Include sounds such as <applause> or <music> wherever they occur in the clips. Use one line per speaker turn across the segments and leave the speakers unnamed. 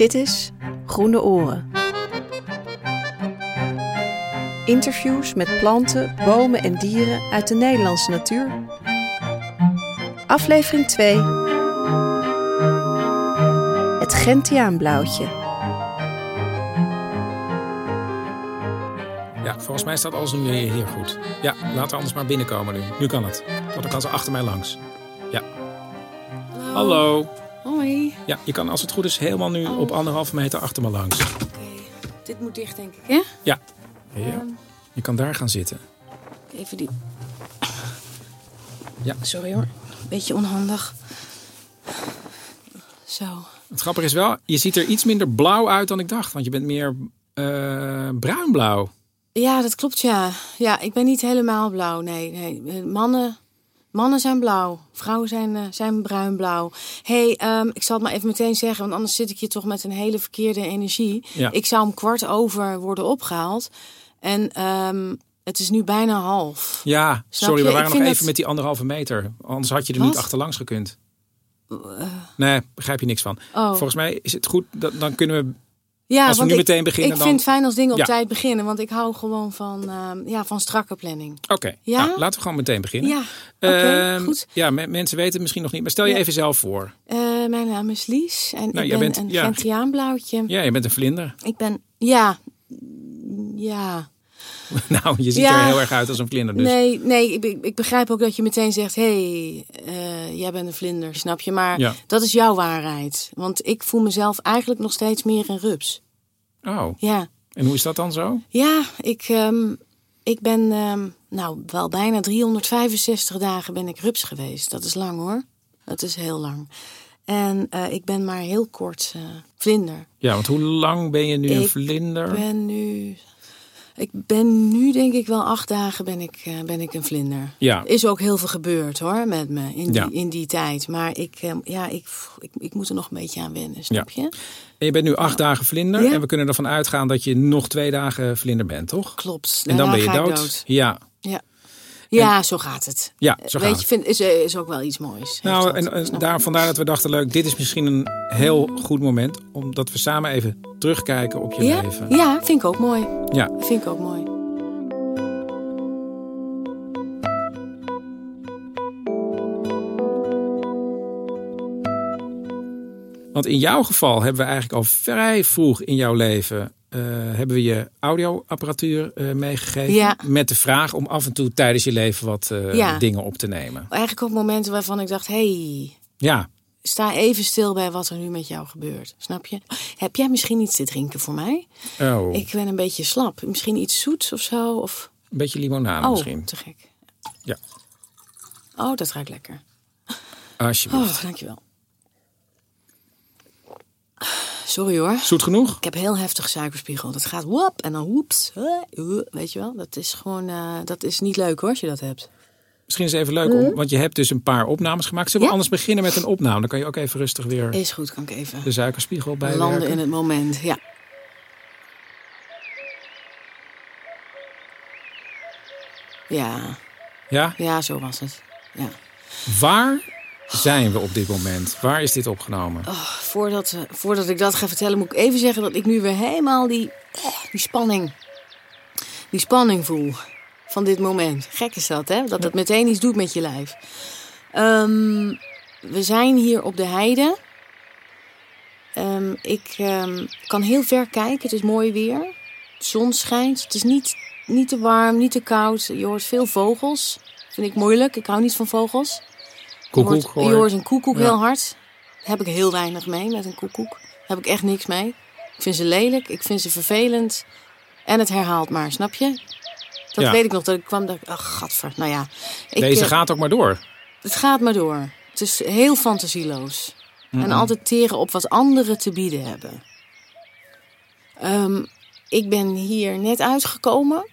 Dit is Groene Oren. Interviews met planten, bomen en dieren uit de Nederlandse natuur. Aflevering 2. Het Gentiaanblauwtje.
Ja, volgens mij staat alles nu hier goed. Ja, laten we anders maar binnenkomen nu. Nu kan het. Want dan kan ze achter mij langs. Ja. Hallo. Ja, je kan als het goed is helemaal nu op anderhalve meter achter me langs.
Oké, dit moet dicht denk ik, hè?
Ja. ja. Je kan daar gaan zitten.
Even die...
Ja.
Sorry hoor, beetje onhandig. Zo.
Het grappige is wel, je ziet er iets minder blauw uit dan ik dacht. Want je bent meer uh, bruinblauw.
Ja, dat klopt ja. Ja, ik ben niet helemaal blauw. Nee, nee. Mannen, mannen zijn blauw. Vrouwen zijn, uh, zijn bruinblauw. hey, um, ik zal het maar even meteen zeggen. Want anders zit ik hier toch met een hele verkeerde energie.
Ja.
Ik zou om kwart over worden opgehaald. En um, het is nu bijna half.
Ja,
Snap
sorry,
je?
we waren
Ik
nog even met die anderhalve meter. Anders had je er
Wat?
niet achterlangs gekund.
Uh,
Nee, begrijp je niks van.
oh.
Volgens mij is het goed, dan kunnen we...
Ja,
Als we nu
ik,
meteen beginnen,
Ik
dan-
vind het fijn als dingen op
Ja.
tijd beginnen. Want ik hou gewoon van, ehm, ja, van strakke planning.
Oké,
Ja?
nou, laten we gewoon meteen beginnen.
Ja, oké,
Ehm,
goed.
Ja, me- mensen weten het misschien nog niet. Maar stel je
Ja.
even zelf voor.
Eh, mijn naam is Lies en
Nou,
ik ben
bent-
een
ja.
Gentiaanblauwtje.
Ja, je bent een vlinder.
Ik ben, ja, ja. <laughs>
nou, je ziet
Ja.
er heel erg uit als een vlinder. Dus.
Nee, nee ik, ik begrijp ook dat je meteen zegt, hé, hey, eh, jij bent een vlinder, snap je? Maar
Ja.
dat is jouw waarheid. Want ik voel mezelf eigenlijk nog steeds meer een rups.
Oh,
Ja,
en hoe is dat dan zo?
ja ik, ehm, ik ben, ehm, nou, wel bijna 365 dagen ben ik rups geweest. Dat is lang hoor. Dat is heel lang. En eh, ik ben maar heel kort eh, vlinder.
Ja, want hoe lang ben je nu een vlinder?
Ik ben nu. Ik ben nu denk ik wel acht dagen ben ik, eh, ben ik een vlinder.
Ja.
Is ook heel veel gebeurd hoor met me in die,
Ja.
in die tijd. Maar ik, eh, ja, ik, ik, ik moet er nog een beetje aan wennen, snap je?
En je bent nu acht dagen vlinder.
Ja.
En we kunnen ervan uitgaan dat je nog twee dagen vlinder bent, toch?
Klopt.
En dan
Daarna
ben je
ik
dood. Ja,
Ja, ja zo gaat het.
ja zo
Weet
gaat
je, vind, is, is ook wel iets moois.
Nou, en,
je?
daar, vandaar dat we dachten, leuk, dit is misschien een heel goed moment. Omdat we samen even terugkijken op je
ja?
leven.
ja, vind ik ook mooi.
Ja.
Vind ik ook mooi.
Want in jouw geval hebben we eigenlijk al vrij vroeg in jouw leven... eh, hebben we je audioapparatuur eh, meegegeven.
Ja.
Met de vraag om af en toe tijdens je leven wat eh,
Ja.
dingen op te nemen.
Eigenlijk ook momenten waarvan ik dacht, hey,
Ja,
sta even stil bij wat er nu met jou gebeurt. Snap je? Heb jij misschien iets te drinken voor mij?
oh,
Ik ben een beetje slap. Misschien iets zoets of zo? Of...
een beetje limonade
Oh,
misschien.
te gek.
Ja,
Oh, dat ruikt lekker.
alsjeblieft.
Oh, dankjewel. Sorry hoor.
Zoet genoeg?
Ik heb heel heftig suikerspiegel. Dat gaat wop en dan woeps. uh, Weet je wel? Dat is gewoon, eh, dat is niet leuk hoor, als je dat hebt.
Misschien is het even leuk, om, want je hebt dus een paar opnames gemaakt. Zullen we
Hm? Ja.
anders beginnen met een opname? Dan kan je ook even rustig weer
Is goed, kan ik even
de suikerspiegel bijwerken.
landen in het moment. Ja. Ja,
Ja?
ja, zo was het. Ja.
Waar zijn we op dit moment? Waar is dit opgenomen?
Oh, voordat, eh, voordat ik dat ga vertellen, moet ik even zeggen dat ik nu weer helemaal die, eh, die spanning, die spanning voel van dit moment. Gek is dat, hè? Dat het meteen iets doet met je lijf. Ehm, we zijn hier op de heide. Ehm, ik ehm, kan heel ver kijken. Het is mooi weer. De zon schijnt. Het is niet, niet te warm, niet te koud. Je hoort veel vogels. Vind ik moeilijk. Ik hou niet van vogels.
Koekoek
Je hoort,
hoor.
je hoort een koekoek
Ja.
heel hard. Daar heb ik heel weinig mee met een koekoek. Daar heb ik echt niks mee. Ik vind ze lelijk, ik vind ze vervelend. En het herhaalt maar, snap je? Dat
Ja.
weet ik nog, dat ik kwam, dat ik, ach, gadver, nou ja. Ik,
Deze
eh,
gaat ook maar door.
Het gaat maar door. Het is heel fantasieloos. En altijd teren op wat anderen te bieden hebben. Ehm, ik ben hier net uitgekomen.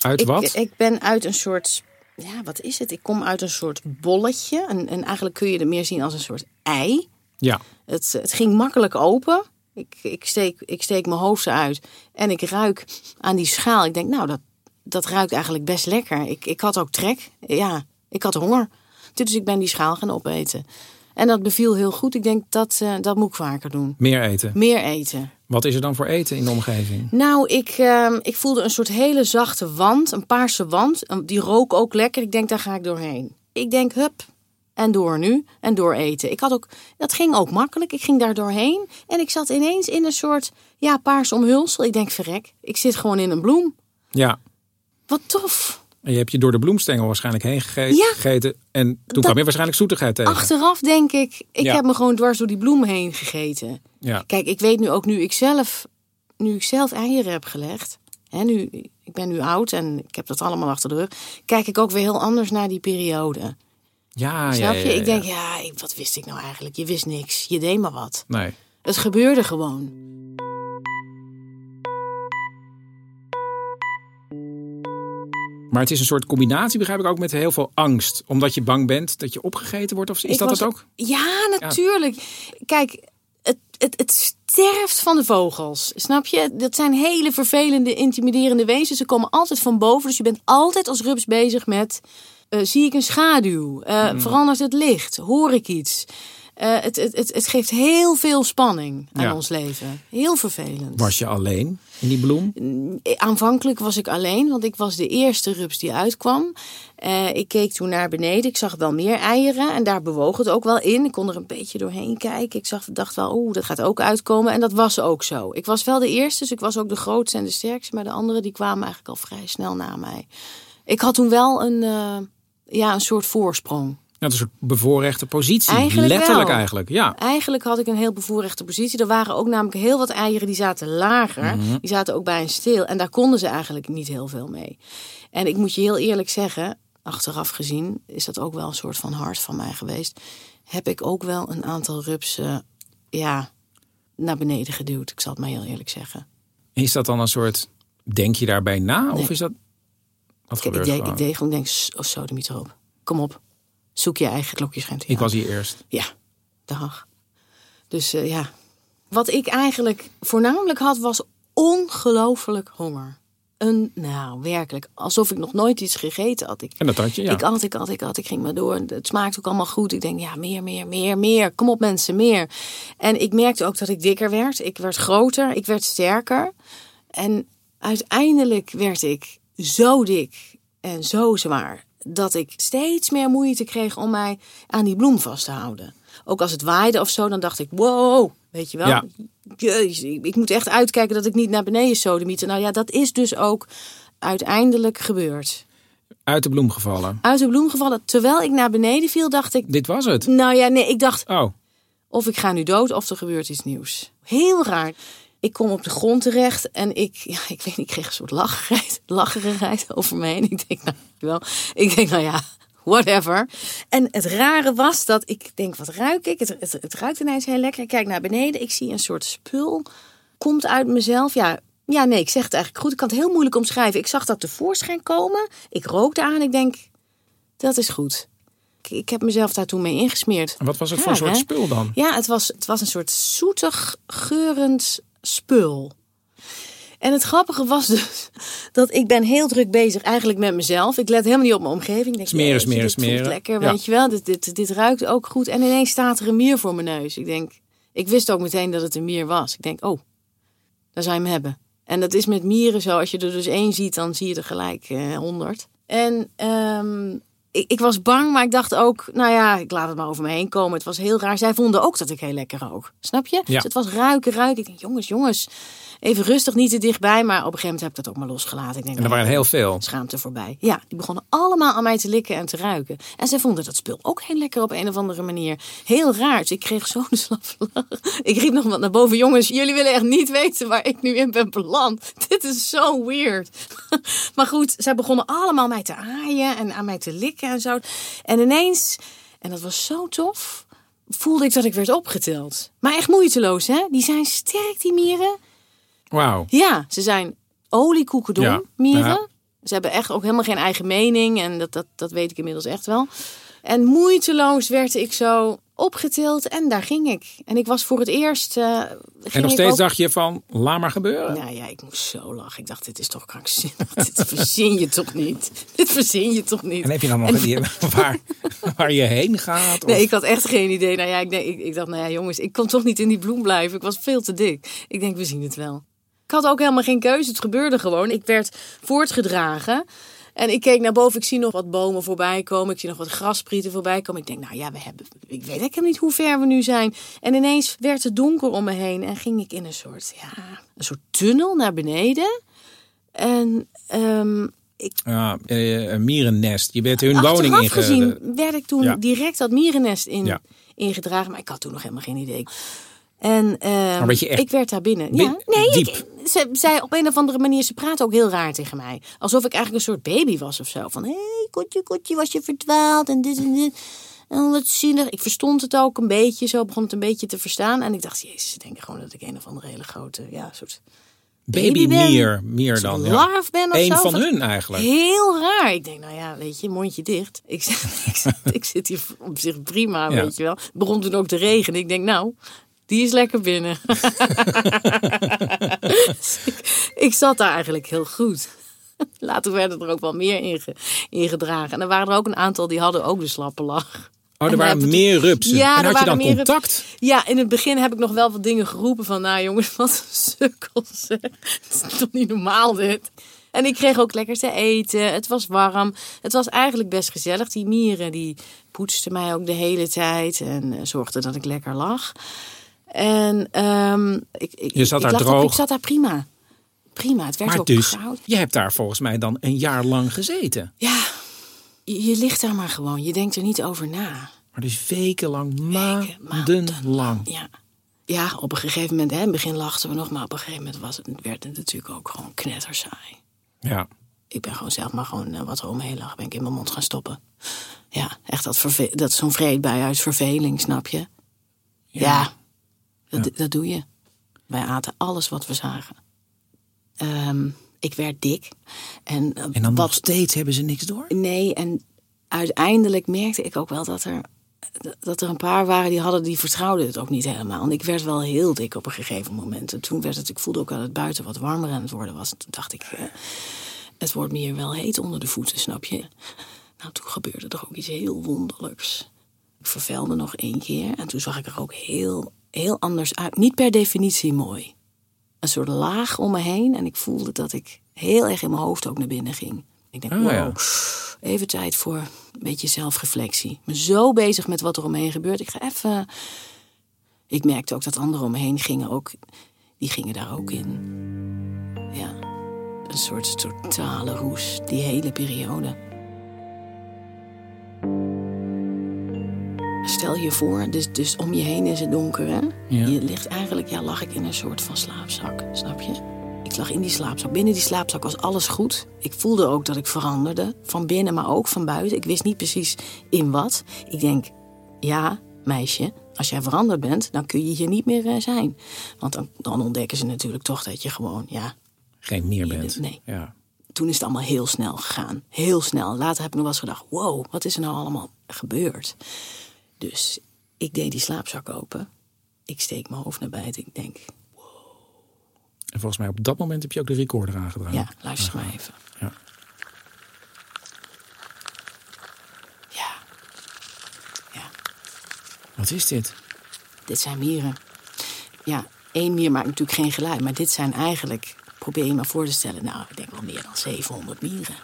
Uit
Ik,
wat?
ik ben uit een soort. Ja, wat is het? Ik kom uit een soort bolletje. En, en eigenlijk kun je het meer zien als een soort ei.
ja.
Het, het ging makkelijk open. Ik, ik, steek, ik steek mijn hoofd eruit en ik ruik aan die schaal. Ik denk, nou, dat, dat ruikt eigenlijk best lekker. Ik, ik had ook trek. Ja, ik had honger. Dus ik ben die schaal gaan opeten. En dat beviel heel goed. Ik denk dat, eh, dat moet ik vaker doen.
Meer eten.
Meer eten.
Wat is er dan voor eten in de omgeving?
Nou, ik, ehm, ik voelde een soort hele zachte wand, een paarse wand. Die rook ook lekker. Ik denk, daar ga ik doorheen. Ik denk, hup, en door nu. En door eten. Ik had ook, dat ging ook makkelijk. Ik ging daar doorheen. En ik zat ineens in een soort, ja, paars omhulsel. Ik denk, verrek, ik zit gewoon in een bloem.
Ja.
Wat tof.
En je hebt je door de bloemstengel waarschijnlijk heen gege-
Ja.
gegeten. En toen
Dat-
kwam je waarschijnlijk zoetigheid tegen.
Achteraf denk ik, ik
Ja.
heb me gewoon dwars door die bloem heen gegeten.
Ja.
Kijk, ik weet nu ook nu ik zelf, nu ik zelf eieren heb gelegd. Hè, nu, ik ben nu oud en ik heb dat allemaal achter de rug. Kijk ik ook weer heel anders naar die periode.
Ja,
Snap je? Ik denk, ja, wat wist ik nou eigenlijk? Je wist niks. Je deed maar wat.
Nee.
Het gebeurde gewoon.
Maar het is een soort combinatie, begrijp ik ook, met heel veel angst. Omdat je bang bent dat je opgegeten wordt. Of is
Ik
dat
was-
het ook?
Ja, natuurlijk. Kijk, het, het, het sterft van de vogels. Snap je? Dat zijn hele vervelende, intimiderende wezens. Ze komen altijd van boven. Dus je bent altijd als rups bezig met... eh, zie ik een schaduw? Eh,
Mm.
Verandert het licht? Hoor ik iets? Eh, het, het, het, het geeft heel veel spanning aan
Ja.
ons leven. Heel vervelend.
Was je alleen in die bloem?
Aanvankelijk was ik alleen, want ik was de eerste rups die uitkwam. Eh, ik keek toen naar beneden. Ik zag wel meer eieren en daar bewoog het ook wel in. Ik kon er een beetje doorheen kijken. Ik zag, dacht wel, oeh, dat gaat ook uitkomen. En dat was ook zo. Ik was wel de eerste, dus ik was ook de grootste en de sterkste. Maar de anderen die kwamen eigenlijk al vrij snel na mij. Ik had toen wel een, eh, ja, een soort voorsprong.
Dat is een bevoorrechte positie.
Eigenlijk
Letterlijk
wel.
eigenlijk, ja.
Eigenlijk had ik een heel bevoorrechte positie. Er waren ook namelijk heel wat eieren die zaten lager.
Mhm.
Die zaten ook bij een steel. En daar konden ze eigenlijk niet heel veel mee. En ik moet je heel eerlijk zeggen, achteraf gezien is dat ook wel een soort van hart van mij geweest. Heb ik ook wel een aantal rupsen ja, naar beneden geduwd. Ik zal het maar heel eerlijk zeggen.
Is dat dan een soort, denk je daarbij na? Of is dat, wat
ik,
gebeurt
deed, ik deed gewoon, denk, oh, zo de erop. Kom op, zoek je eigen klokjesruimte.
Ik was hier eerst.
Ja, dag. Dus eh, ja, wat ik eigenlijk voornamelijk had was ongelooflijk honger. Een, nou werkelijk, alsof ik nog nooit iets gegeten had. Ik,
En dat had je, ja.
ik at, ik at, ik at, ik ging maar door. Het smaakte ook allemaal goed. Ik denk, ja, meer, meer, meer, meer. Kom op mensen, meer. En ik merkte ook dat ik dikker werd. Ik werd groter, ik werd sterker. En uiteindelijk werd ik zo dik en zo zwaar dat ik steeds meer moeite kreeg om mij aan die bloem vast te houden. Ook als het waaide of zo, dan dacht ik, wow, weet je wel.
Ja.
Jezus, ik moet echt uitkijken dat ik niet naar beneden sodemieten. Nou ja, dat is dus ook uiteindelijk gebeurd.
Uit de bloem gevallen.
Uit de bloem gevallen. Terwijl ik naar beneden viel, dacht ik,
Dit was het.
nou ja, nee, ik dacht,
Oh,
of ik ga nu dood of er gebeurt iets nieuws. Heel raar. Ik kom op de grond terecht en ik, ja, ik weet niet, ik kreeg een soort lacherigheid, <laughs> lacherigheid over me heen. Ik denk, nou, wel, ik denk, nou ja, whatever. En het rare was dat ik denk, wat ruik ik? Het, het, het ruikt ineens heel lekker. Ik kijk naar beneden, ik zie een soort spul, komt uit mezelf. Ja, ja, nee, ik zeg het eigenlijk goed. Ik kan het heel moeilijk omschrijven. Ik zag dat tevoorschijn komen. Ik rookte aan. Ik denk, dat is goed. Ik, heb mezelf daar toen mee ingesmeerd.
en wat was het voor
Raar,
soort
hè?
spul dan?
Ja, het was, het was een soort zoetig, geurend spul. En het grappige was dus <laughs> dat ik ben heel druk bezig eigenlijk met mezelf. Ik let helemaal niet op mijn omgeving. Ik denk,
Smeren,
jeetje,
smeren,
dit voelt
smeren.
lekker,
Ja.
weet je wel. Dit, dit, dit ruikt ook goed. En ineens staat er een mier voor mijn neus. Ik denk, ik wist ook meteen dat het een mier was. Ik denk, oh, daar zou je hem hebben. En dat is met mieren zo. Als je er dus één ziet, dan zie je er gelijk eh, honderd. en ehm, ik, ik was bang, maar ik dacht ook, nou ja, ik laat het maar over me heen komen. Het was heel raar. Zij vonden ook dat ik heel lekker rook. Snap je?
Ja.
Dus het was ruiken, ruiken. Ik denk, jongens, jongens, even rustig, niet te dichtbij. Maar op een gegeven moment heb ik dat ook maar losgelaten. Ik denk,
En er
nou,
waren heel veel.
schaamte voorbij. Ja, die begonnen allemaal aan mij te likken en te ruiken. En zij vonden dat spul ook heel lekker op een of andere manier. Heel raar. Dus ik kreeg zo'n <laughs> lach. Ik riep nog wat naar boven. Jongens, jullie willen echt niet weten waar ik nu in ben beland. <laughs> Dit is zo weird. <laughs> Maar goed, zij begonnen allemaal mij te aaien en aan mij te likken en zo. En ineens, en dat was zo tof, voelde ik dat ik werd opgeteld. Maar echt moeiteloos, hè? Die zijn sterk, die mieren.
Wauw.
Ja, ze zijn oliekoekendom
Ja,
mieren.
ja.
Ze hebben echt ook helemaal geen eigen mening. En dat, dat, dat weet ik inmiddels echt wel. En moeiteloos werd ik zo opgetild en daar ging ik. En ik was voor het eerst. eh,
En nog
ik
steeds
ook-
dacht je van, laat maar gebeuren.
Nou ja, ik moest zo lachen. Ik dacht, dit is toch krankzinnig. <laughs> dit verzin je toch niet? Dit verzin je toch niet?
En heb je dan nog een idee <laughs> waar, waar je heen gaat? Of-
Nee, ik had echt geen idee. Nou ja, ik, denk, ik, ik dacht, nou ja, jongens, ik kon toch niet in die bloem blijven. Ik was veel te dik. Ik denk, we zien het wel. Ik had ook helemaal geen keuze. Het gebeurde gewoon. Ik werd voortgedragen. En ik keek naar boven. Ik zie nog wat bomen voorbij komen. Ik zie nog wat grassprieten voorbij komen. Ik denk, nou ja, we hebben. Ik weet eigenlijk niet hoe ver we nu zijn. En ineens werd het donker om me heen. En ging ik in een soort, ja, een soort tunnel naar beneden. En ehm, ik
Ja, eh, een mierennest. Je bent hun woning
Achteraf
inge...
gezien werd ik toen
Ja.
direct dat mierennest in,
Ja.
ingedragen. Maar ik had toen nog helemaal geen idee. En
je echt
ik werd daar binnen.
bin-
ja, nee,
diep?
ik, ze zei op een of andere manier, ze praatte ook heel raar tegen mij. Alsof ik eigenlijk een soort baby was of zo. Van, hé, hey, kotje, kotje, was je verdwaald en dit en dit. En wat zielig. Ik verstond het ook een beetje, zo begon het een beetje te verstaan. En ik dacht, jezus, ze denken gewoon dat ik een of andere hele grote, ja, soort
Baby mier, meer dan. Ja.
larf ben of
Eén
zo.
van hun eigenlijk.
Heel raar. Ik denk, nou ja, weet je, mondje dicht. Ik, zit- <laughs> ik, zit, ik zit hier op zich prima,
Ja.
weet je wel. Het begon toen ook te regenen. Ik denk, nou, die is lekker binnen. Dus <laughs> ik, ik zat daar eigenlijk heel goed. Later werden er ook wel meer inge, ingedragen. En er waren er ook een aantal die hadden ook de slappe lach.
Oh, er
En
waren meer rupsen.
Ja,
en
er
had je dan
waren meer rups-
contact?
Ja, in het begin heb ik nog wel wat dingen geroepen van, nou jongens, wat een sukkels. Het is toch niet normaal dit. En ik kreeg ook lekker te eten. Het was warm. Het was eigenlijk best gezellig. Die mieren die poetsten mij ook de hele tijd en eh, zorgden dat ik lekker lag. En ehm, ik, ik,
Je zat
ik
daar
op-
droog.
ik zat daar prima. Prima. Het werd
Maar
ook
dus, je hebt daar volgens mij dan een jaar lang gezeten.
Ja, je, je ligt daar maar gewoon. Je denkt er niet over na.
Maar dus wekenlang,
maanden
maandenlang.
Ja. Ja, op een gegeven moment, hè, in het begin lachten we nog, maar op een gegeven moment was het, werd het natuurlijk ook gewoon knettersaai.
Ja.
Ik ben gewoon zelf maar gewoon eh, wat er omheen lag, ben ik in mijn mond gaan stoppen. Ja, echt dat, dat zo'n vreedbui uit verveling, snap je? Ja, dat, dat doe je. Wij aten alles wat we zagen. Ehm, ik werd dik. En, eh,
En dan
wat,
nog steeds hebben ze niks door?
Nee, en uiteindelijk merkte ik ook wel dat er, dat er een paar waren die hadden, die vertrouwden het ook niet helemaal. En ik werd wel heel dik op een gegeven moment. En toen werd het, ik voelde ook dat het buiten wat warmer aan het worden was. Toen dacht ik, eh, het wordt me hier wel heet onder de voeten, snap je? Nou, toen gebeurde er ook iets heel wonderlijks. Ik vervelde nog één keer en toen zag ik er ook heel, heel anders uit. Niet per definitie mooi. Een soort laag om me heen en ik voelde dat ik heel erg in mijn hoofd ook naar binnen ging. Ik denk, wow,
ja.
even tijd voor een beetje zelfreflectie. Ik ben zo bezig met wat er om me heen gebeurt. Ik ga even... Ik merkte ook dat anderen om me heen gingen ook... Die gingen daar ook in. Ja, een soort totale roes, die hele periode. Stel je voor, dus, dus om je heen is het donker, hè?
Ja.
Je ligt eigenlijk, ja, lag ik in een soort van slaapzak, snap je? Ik lag in die slaapzak. Binnen die slaapzak was alles goed. Ik voelde ook dat ik veranderde. Van binnen, maar ook van buiten. Ik wist niet precies in wat. Ik denk, ja, meisje, als jij veranderd bent, dan kun je hier niet meer eh, zijn. Want dan, dan ontdekken ze natuurlijk toch dat je gewoon, ja,
Geen meer bent.
Nee.
Ja.
toen is het allemaal heel snel gegaan. Heel snel. Later heb ik nog wel eens gedacht: wow, wat is er nou allemaal gebeurd? Dus ik deed die slaapzak open. Ik steek mijn hoofd naar buiten. Ik denk:
En volgens mij op dat moment heb je ook de recorder aangedragen.
ja, luister maar even.
Ja.
Ja. Ja,
Wat is dit?
dit zijn mieren. Ja, één mier maakt natuurlijk geen geluid. Maar dit zijn eigenlijk, probeer je maar voor te stellen... nou, ik denk wel meer dan 700 mieren.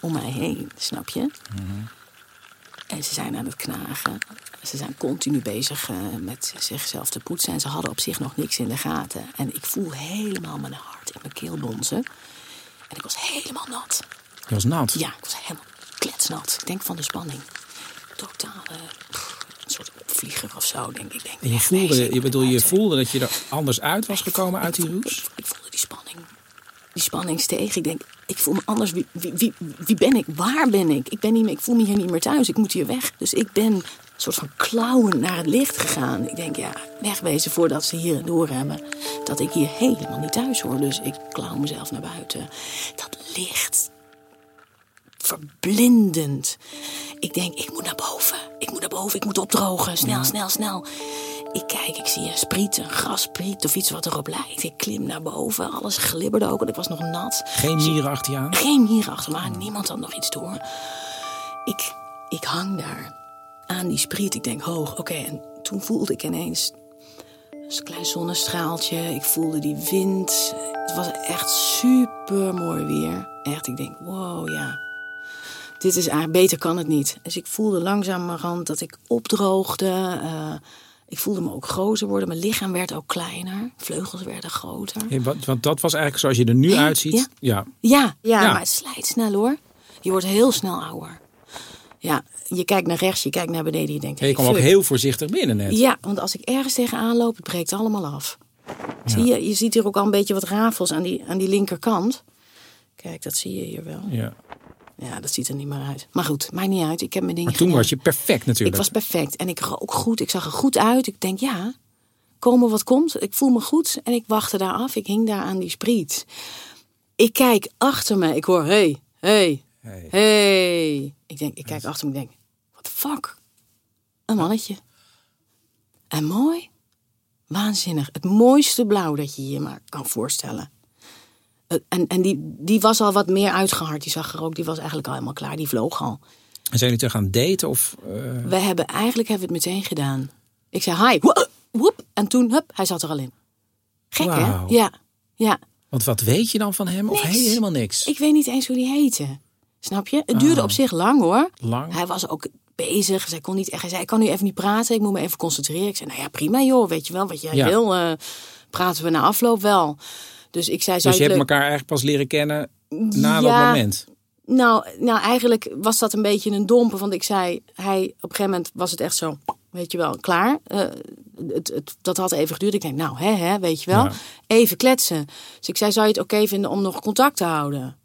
Om mij heen, snap je? En ze zijn aan het knagen. Ze zijn continu bezig eh, met zichzelf te poetsen. En ze hadden op zich nog niks in de gaten. En ik voel helemaal mijn hart in mijn keel bonzen. En ik was helemaal nat.
Je was nat.
Ja, ik was helemaal kletsnat. Ik denk van de spanning. Totale pff, een soort opvlieger of zo, denk ik. Denk,
En je voelde, je bedoel, je voelde dat je er anders uit was gekomen uit die roes?
Ik, ik voelde die spanning. Die spanning steeg. Ik denk, ik voel me anders. Wie, wie, wie, wie ben ik? Waar ben ik? Ik, ben niet meer, ik voel me hier niet meer thuis. Ik moet hier weg. Dus ik ben een soort van klauwen naar het licht gegaan. Ik denk, ja, wegwezen voordat ze hier door hebben. Dat ik hier helemaal niet thuis hoor. Dus ik klauw mezelf naar buiten. Dat licht. Verblindend. Ik denk, ik moet naar boven. Ik moet naar boven, ik moet opdrogen. Snel, snel, snel. Ik kijk, ik zie een spriet, een grasspriet of iets wat erop lijkt. Ik klim naar boven, alles glibberde ook, want ik was nog nat.
Geen mieren achter je aan?
Geen mieren achter me aan, niemand had nog iets door. Ik, ik hang daar aan die spriet. Ik denk hoog, oké. En toen voelde ik ineens een klein zonnestraaltje. Ik voelde die wind. Het was echt super mooi weer. Echt, ik denk, wow, ja. Dit is eigenlijk, beter kan het niet. Dus ik voelde langzamerhand dat ik opdroogde. eh, ik voelde me ook groter worden. Mijn lichaam werd ook kleiner. Vleugels werden groter.
Want, want dat was eigenlijk zoals je er nu uitziet.
ja.
Ja.
Ja, ja,
Ja.
maar het slijt snel hoor. Je wordt heel snel ouder. Ja, je kijkt naar rechts, je kijkt naar beneden. Je denkt,
En je
hey,
kwam ook heel voorzichtig binnen net.
Ja, want als ik ergens tegenaan loop, het breekt allemaal af. Zie je, je ziet hier ook al een beetje wat rafels aan die, aan die linkerkant. Kijk, dat zie je hier wel.
Ja.
Ja, dat ziet er niet meer uit. Maar goed, maakt niet uit. Ik heb mijn dingen
Maar toen
gedaan.
was je perfect natuurlijk.
Ik was perfect. En ik rook goed. Ik zag er goed uit. Ik denk, ja, komen wat komt. Ik voel me goed. En ik wachtte daar af. Ik hing daar aan die spriet. Ik kijk achter me. Ik hoor, hey, hey,
Hey.
hey. Ik denk, ik kijk achter me. Ik denk, what the fuck? Een mannetje. En mooi. Waanzinnig. Het mooiste blauw dat je je maar kan voorstellen. Eh, En, en die, die was al wat meer uitgehard. Die zag er ook, die was eigenlijk al helemaal klaar. Die vloog al.
En zijn jullie te gaan daten? Of, eh,
We hebben eigenlijk hebben we het meteen gedaan. Ik zei hi, woep, woep, en toen, hup, hij zat er al in. Gek hè? Ja, ja.
want wat weet je dan van hem? Of
Niks.
he- helemaal niks?
Ik weet niet eens hoe die heette. Snap je? Het duurde
Ah.
op zich lang hoor.
Lang?
Hij was ook bezig. Hij kon niet echt. Hij zei: Ik kan nu even niet praten. Ik moet me even concentreren. Ik zei: Nou ja, prima joh. Weet je wel wat jij
Ja.
wil? eh, praten we na afloop wel. Dus ik zei:
Dus je hebt
leuk-
elkaar eigenlijk pas leren kennen na dat moment.
Nou, nou, eigenlijk was dat een beetje een domper. Want ik zei, hij, op een gegeven moment was het echt zo, weet je wel, klaar. Eh, het, het, dat had even geduurd. Ik denk, nou, hè, hè, weet je wel,
Ja.
even kletsen. Dus ik zei, zou je het oké vinden om nog contact te houden?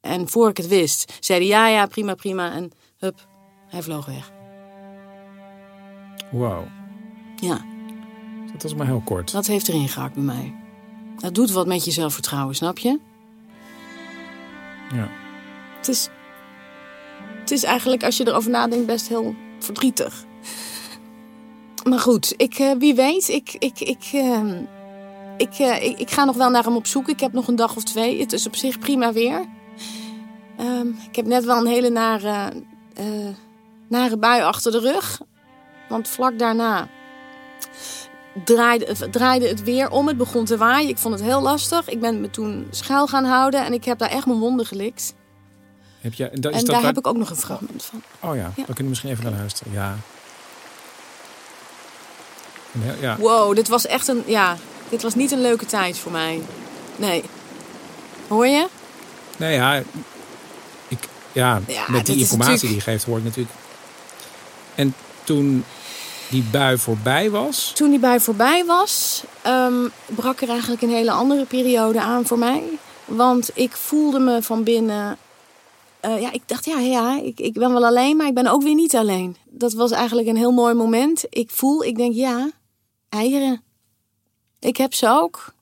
En voor ik het wist, zei hij, ja, ja, prima, prima. En hup, hij vloog weg.
Wow.
Ja,
Dat was maar heel kort.
dat heeft erin gehakt bij mij. Dat doet wat met je zelfvertrouwen, snap je?
Ja.
Het is, het is eigenlijk, als je erover nadenkt, best heel verdrietig. Maar goed, ik, eh, wie weet, ik, ik, ik, ehm, ik, eh, ik, ik ga nog wel naar hem op zoek. Ik heb nog een dag of twee. Het is op zich prima weer. Ehm, ik heb net wel een hele nare, eh, nare bui achter de rug. Want vlak daarna draaide, draaide het weer om. Het begon te waaien. Ik vond het heel lastig. Ik ben me toen schuil gaan houden en ik heb daar echt mijn wonden gelikt.
Heb je, en dat, is
En
dat
daar
waar-
heb ik ook nog een fragment van.
Oh ja, dan kunnen we misschien even naar luisteren. Ja. Heel- Ja.
Wow, dit was echt een. Ja, dit was niet een leuke tijd voor mij. Nee. Hoor je?
Nee, ja. Ik, ja,
Ja,
met die informatie
natuurlijk-
die je geeft, hoor ik natuurlijk. En toen die bui voorbij was.
Toen die bui voorbij was, ehm, brak er eigenlijk een hele andere periode aan voor mij. Want ik voelde me van binnen. eh, ja, ik dacht, ja, ja ik, ik ben wel alleen, maar ik ben ook weer niet alleen. Dat was eigenlijk een heel mooi moment. Ik voel, ik denk, ja, eieren. Ik heb ze ook.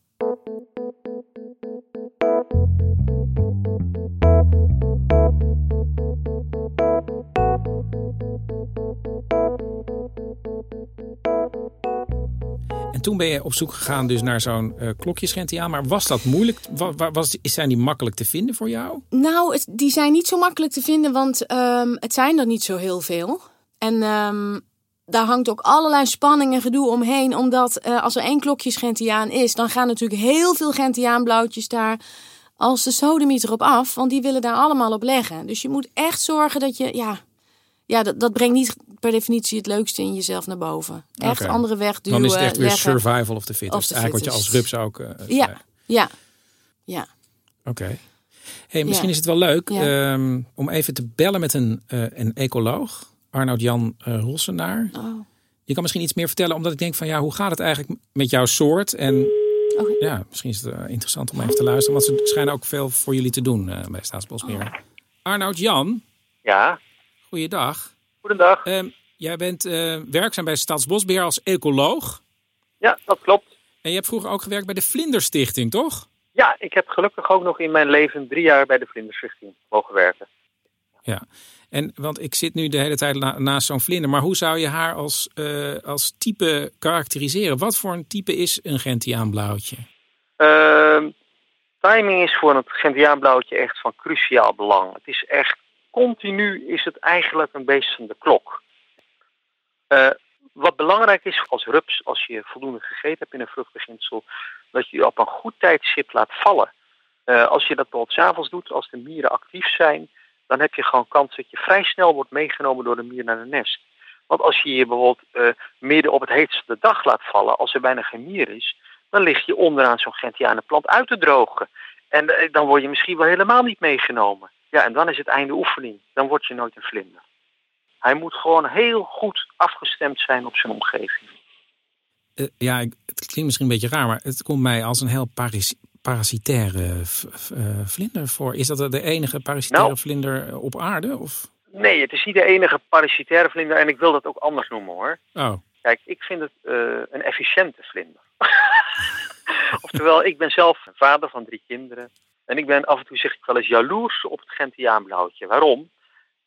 Toen ben je op zoek gegaan dus naar zo'n klokjesgentiaan. Maar was dat moeilijk? Wa- wa- Was, zijn die makkelijk te vinden voor jou?
Nou, die zijn niet zo makkelijk te vinden, want ehm, het zijn er niet zo heel veel. En ehm, daar hangt ook allerlei spanning en gedoe omheen. Omdat eh, als er één klokjes Gentiaan is, dan gaan natuurlijk heel veel Gentiaanblauwtjes daar als de sodemieter op af. Want die willen daar allemaal op leggen. Dus je moet echt zorgen dat je, ja, ja dat, dat brengt niet per definitie het leukste in jezelf naar boven. Echt andere wegduwen,
Dan is het echt weer
leggen.
survival of the fittest.
Of the
Eigenlijk wat je als rups ook eh.
Ja, ja, ja.
Oké. Hey, misschien
Ja.
is het wel leuk
Ja.
ehm, om even te bellen met een, eh, een ecoloog. Arnoud Jan eh Rossenaar.
Oh.
Je kan misschien iets meer vertellen, omdat ik denk van ja, hoe gaat het eigenlijk met jouw soort? En ja, misschien is het interessant om even te luisteren, want ze schijnen ook veel voor jullie te doen eh, bij Staatsbosbeheer. Arnoud Jan,
Ja,
goeiedag.
Goedendag.
Ehm, jij bent eh, werkzaam bij Staatsbosbeheer als ecoloog.
Ja, dat klopt.
En je hebt vroeger ook gewerkt bij de Vlinderstichting, toch?
Ja, ik heb gelukkig ook nog in mijn leven drie jaar bij de Vlinderstichting mogen werken.
Ja. En, want ik zit nu de hele tijd na, naast zo'n vlinder. Maar hoe zou je haar als, eh, als type karakteriseren? Wat voor een type is een Gentiaanblauwtje?
Ehm, timing is voor het Gentiaanblauwtje echt van cruciaal belang. Het is echt continu is het eigenlijk een beest van de klok. Eh, wat belangrijk is als rups, als je voldoende gegeten hebt in een vruchtbeginsel, dat je je op een goed tijdstip laat vallen. Eh, als je dat bijvoorbeeld s'avonds doet, als de mieren actief zijn, dan heb je gewoon kans dat je vrij snel wordt meegenomen door de mier naar een nest. Want als je je bijvoorbeeld uh, midden op het heetste de dag laat vallen, als er bijna geen mier is, dan lig je onderaan zo'n gentiane plant uit te drogen. En dan word je misschien wel helemaal niet meegenomen. Ja, en dan is het einde oefening. Dan word je nooit een vlinder. Hij moet gewoon heel goed afgestemd zijn op zijn omgeving.
Uh, ja, het klinkt misschien een beetje raar, maar het komt mij als een heel Paris parasitaire uh, vlinder voor. Is dat de enige parasitaire
nou,
vlinder op aarde? Of?
Nee, het is niet de enige parasitaire vlinder en ik wil dat ook anders noemen hoor.
Oh.
Kijk, ik vind het uh, een efficiënte vlinder. <laughs> Oftewel, ik ben zelf vader van drie kinderen. En ik ben af en toe zeg ik wel eens jaloers op het Gentiaanblauwtje. Waarom?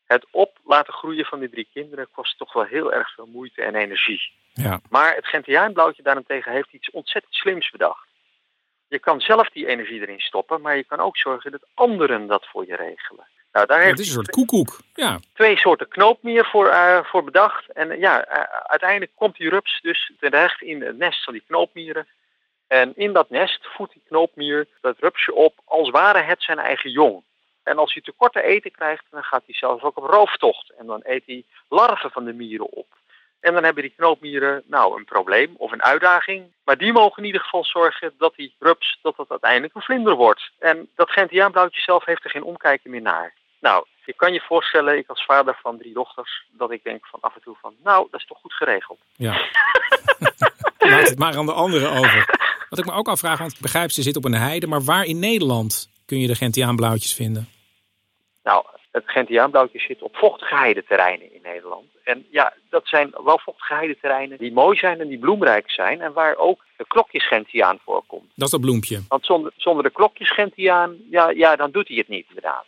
Het op laten groeien van die drie kinderen kost toch wel heel erg veel moeite en energie.
Ja.
Maar het Gentiaanblauwtje daarentegen heeft iets ontzettend slims bedacht. Je kan zelf die energie erin stoppen, maar je kan ook zorgen dat anderen dat voor je regelen. Nou, daar
Ja,
heeft
het is een soort koekoek. Ja.
twee soorten knoopmier voor, uh, voor bedacht. En uh, ja, uh, uiteindelijk komt die rups dus terecht in het nest van die knoopmieren. En in dat nest voedt die knoopmier dat rupsje op als ware het zijn eigen jong. En als hij tekort te eten krijgt, dan gaat hij zelfs ook op rooftocht. En dan eet hij larven van de mieren op. En dan hebben die knoopmieren nou een probleem of een uitdaging. Maar die mogen in ieder geval zorgen dat die rups dat dat uiteindelijk een vlinder wordt. En dat Gentiaanblauwtje zelf heeft er geen omkijken meer naar. Nou, je kan je voorstellen, ik als vader van drie dochters, dat ik denk van af en toe van, nou, dat is toch goed geregeld.
Ja. <laughs> Laat het maar aan de anderen over. Wat ik me ook afvraag, want ik begrijp, ze zit op een heide, maar waar in Nederland kun je de Gentiaanblauwtjes vinden?
Nou, het Gentiaanblauwtje zit op vochtige heideterreinen in Nederland. En ja, dat zijn wel vochtige heideterreinen die mooi zijn en die bloemrijk zijn. En waar ook de klokjesgentiaan voorkomt.
Dat is dat bloempje.
Want zonder, zonder de klokjesgentiaan, ja, ja, dan doet hij het niet inderdaad.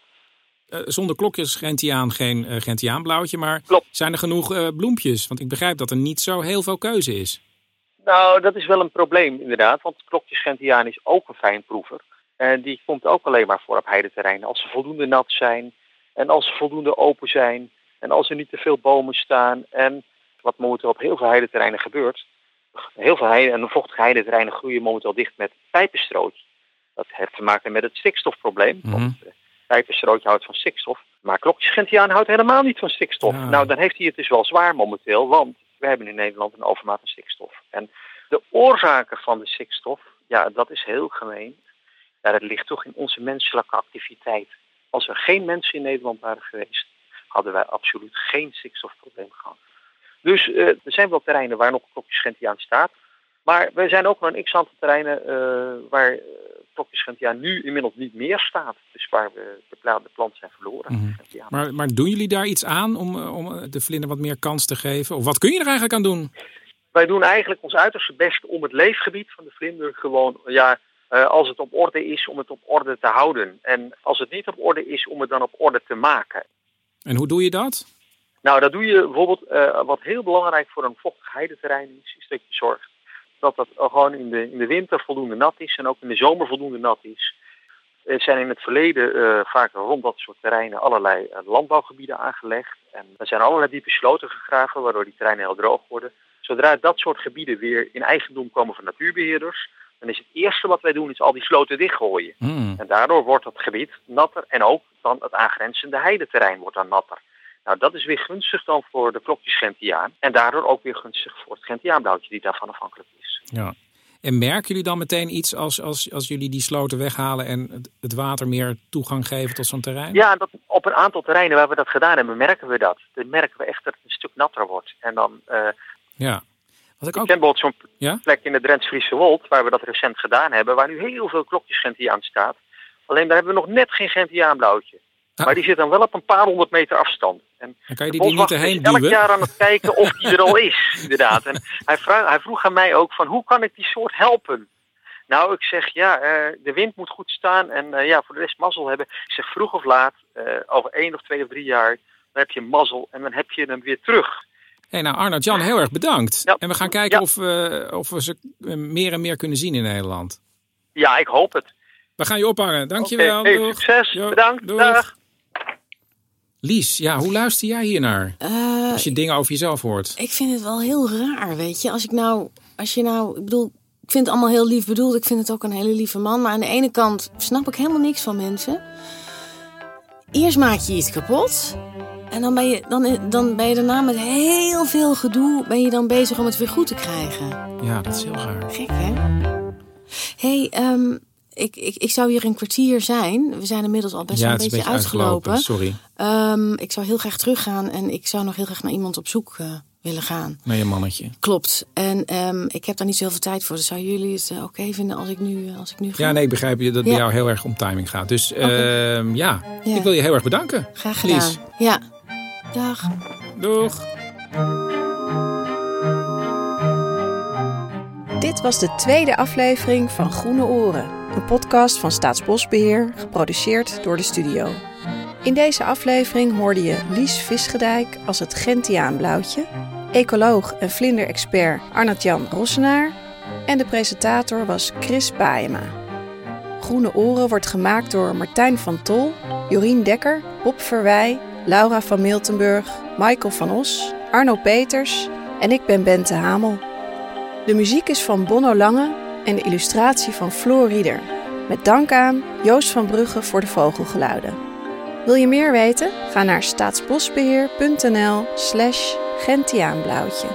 Uh, zonder klokjes gentiaan geen uh, gentiaanblauwtje, maar
Klopt.
zijn er genoeg uh, bloempjes? Want ik begrijp dat er niet zo heel veel keuze is.
Nou, dat is wel een probleem inderdaad, want klokjesgentiaan is ook een fijnproever. En die komt ook alleen maar voor op heideterreinen als ze voldoende nat zijn en als ze voldoende open zijn en als er niet te veel bomen staan. En wat momenteel op heel veel heideterreinen gebeurt, heel veel heide en vochtige heideterreinen groeien momenteel dicht met pijpenstroot. Dat heeft te maken met het stikstofprobleem.
Mm -hmm.
Want uh, pijpenstrootje houdt van stikstof. Maar klokjesgentiaan houdt helemaal niet van stikstof.
Ja.
Nou, dan heeft hij het dus wel zwaar momenteel, want we hebben in Nederland een overmaat aan stikstof. En de oorzaken van de stikstof, ja, dat is heel gemeen. Ja, dat ligt toch in onze menselijke activiteit. Als er geen mensen in Nederland waren geweest, hadden wij absoluut geen stikstofprobleem gehad. Dus uh, er zijn wel terreinen waar nog klokjesgentiaan staat. Maar er zijn ook nog een x-aantal terreinen uh, waar uh, klokjesgentiaan nu inmiddels niet meer staat. Dus waar we de, pla de plant zijn verloren.
Mm -hmm. maar, maar doen jullie daar iets aan om, om de vlinder wat meer kans te geven? Of wat kun je er eigenlijk aan doen?
Wij doen eigenlijk ons uiterste best om het leefgebied van de vlinder gewoon, ja, uh, als het op orde is, om het op orde te houden. En als het niet op orde is, om het dan op orde te maken.
En hoe doe je dat?
Nou, dat doe je bijvoorbeeld, uh, wat heel belangrijk voor een vochtig heideterrein is, is dat je zorgt dat dat gewoon in de, in de winter voldoende nat is en ook in de zomer voldoende nat is. Er zijn in het verleden uh, vaak rond dat soort terreinen allerlei uh, landbouwgebieden aangelegd. En er zijn allerlei diepe sloten gegraven, waardoor die terreinen heel droog worden. Zodra dat soort gebieden weer in eigendom komen van natuurbeheerders, dan is het eerste wat wij doen is al die sloten dichtgooien.
Mm.
En daardoor wordt het gebied natter en ook dan het aangrenzende heideterrein wordt dan natter. Nou, dat is weer gunstig dan voor de klokjesgentiaan. En daardoor ook weer gunstig voor het gentiaanblauwtje die daarvan afhankelijk is.
Ja. En merken jullie dan meteen iets als, als, als jullie die sloten weghalen en het, het water meer toegang geven tot zo'n terrein?
Ja, dat, op een aantal terreinen waar we dat gedaan hebben, merken we dat. Dan merken we echt dat het een stuk natter wordt. En dan... Uh,
ja. Wat ik,
ik
ook...
ken bijvoorbeeld zo'n
ja?
plek in de Drents-Friese Wold, waar we dat recent gedaan hebben, waar nu heel veel klokjesgentiaan staat. Alleen daar hebben we nog net geen gentiaanblauwtje.
Ah.
Maar die zit dan wel op een paar honderd meter afstand. En
dan kan je die, die niet erheen
is elk
duwen?
jaar aan het kijken of die er al is, <laughs> inderdaad. En hij, vraag, hij, vroeg aan mij ook van hoe kan ik die soort helpen? Nou, ik zeg ja, eh, de wind moet goed staan en eh, ja, voor de rest mazzel hebben. Ik zeg vroeg of laat, eh, over één of twee of drie jaar, dan heb je mazzel en dan heb je hem weer terug.
Hey, nou Arnold Jan, heel erg bedankt.
Ja.
En we gaan kijken
Ja.
of, we, of we ze meer en meer kunnen zien in Nederland.
Ja, ik hoop het.
We gaan je ophangen. Dankjewel.
Oké, hey, succes,
Jo,
bedankt,
doeg.
dag.
Lies, ja, hoe luister jij hier naar?
Eh,
Als je dingen over jezelf hoort.
Ik vind het wel heel raar, weet je. Als ik nou, als je nou, ik bedoel, ik vind het allemaal heel lief bedoeld. Ik vind het ook een hele lieve man. Maar aan de ene kant snap ik helemaal niks van mensen. Eerst maak je iets kapot. En dan ben je, dan, dan ben je daarna met heel veel gedoe ben je dan bezig om het weer goed te krijgen.
Ja, dat is heel raar.
Gek, hè? hey, ehm, ik, ik, ik zou hier een kwartier zijn. We zijn inmiddels al best
ja,
wel
het
een
is een
beetje,
beetje uitgelopen.
uitgelopen.
Sorry.
Ehm, ik zou heel graag teruggaan en ik zou nog heel graag naar iemand op zoek eh, willen gaan.
Nee, je mannetje.
Klopt. En ehm, ik heb daar niet zoveel tijd voor. Dus zouden jullie het eh, oké vinden als ik nu, eh, als ik nu ga?
Ja, nee, ik begrijp je dat het bij jou heel erg om timing gaat. Dus ehm, ja,
Ja.
ik wil je heel erg bedanken.
Graag gedaan.
Lies.
Ja. Dag.
Doeg.
Dit was de tweede aflevering van Groene Oren, een podcast van Staatsbosbeheer, geproduceerd door de studio. In deze aflevering hoorde je Lies Visgedijk als het Gentiaanblauwtje, ecoloog en vlinderexpert Arnold-Jan Rossenaar en de presentator was Chris Baema. Groene Oren wordt gemaakt door Martijn van Tol, Jorien Dekker, Bob Verwij, Laura van Miltenburg, Michael van Os, Arno Peters en ik ben Bente Hamel. De muziek is van Bonno Lange en de illustratie van Floor Rieder. Met dank aan Joost van Brugge voor de vogelgeluiden. Wil je meer weten? Ga naar staatsbosbeheer.nl slash gentiaanblauwtje.